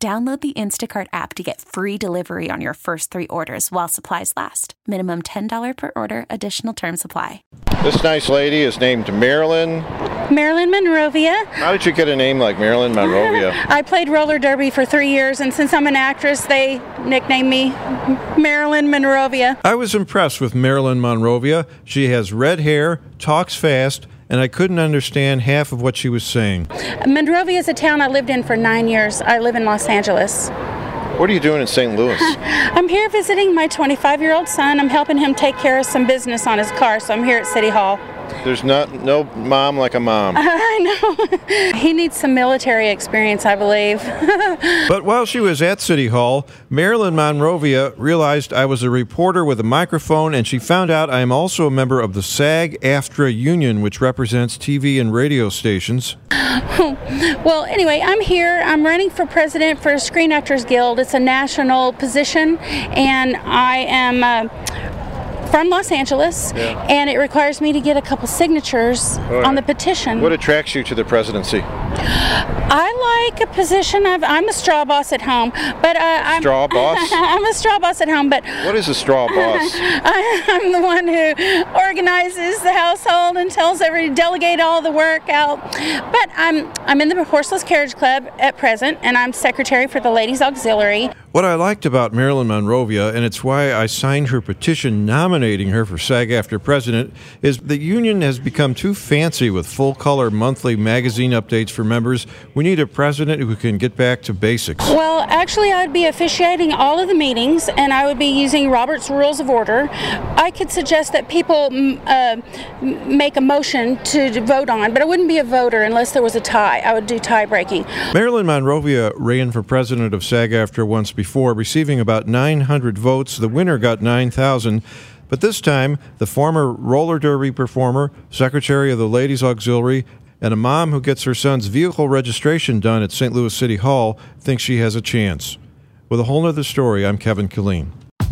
Download the Instacart app to get free delivery on your first three orders while supplies last. Minimum $10 per order, additional term supply. This nice lady is named Marilyn. Marilyn Monrovia. How did you get a name like Marilyn Monrovia? I played roller derby for three years, and since I'm an actress, they nicknamed me Marilyn Monrovia. I was impressed with Marilyn Monrovia. She has red hair, talks fast, and I couldn't understand half of what she was saying. Monrovia is a town I lived in for nine years. I live in Los Angeles. What are you doing in St. Louis? I'm here visiting my 25 year old son. I'm helping him take care of some business on his car, so I'm here at City Hall. There's not no mom like a mom. I know. he needs some military experience, I believe. but while she was at City Hall, Marilyn Monrovia realized I was a reporter with a microphone, and she found out I am also a member of the SAG AFTRA union, which represents TV and radio stations. well, anyway, I'm here. I'm running for president for Screen Actors Guild. It's a national position, and I am. Uh, from Los Angeles, yeah. and it requires me to get a couple signatures right. on the petition. What attracts you to the presidency? I like a position of I'm a straw boss at home, but uh, I'm straw boss. I'm a straw boss at home, but what is a straw boss? I, am the one who organizes the household and tells everybody delegate all the work out. But I'm I'm in the Horseless Carriage Club at present, and I'm secretary for the Ladies Auxiliary. What I liked about Marilyn Monrovia, and it's why I signed her petition nominating her for SAG AFTRA president, is the union has become too fancy with full color monthly magazine updates for members. We need a president who can get back to basics. Well, actually, I'd be officiating all of the meetings, and I would be using Robert's Rules of Order. I could suggest that people uh, make a motion to vote on, but I wouldn't be a voter unless there was a tie. I would do tie breaking. Marilyn Monrovia ran for president of SAG AFTRA once before, receiving about 900 votes. The winner got 9,000. But this time, the former roller derby performer, secretary of the Ladies Auxiliary, and a mom who gets her son's vehicle registration done at St. Louis City Hall thinks she has a chance. With a whole nother story, I'm Kevin Killeen.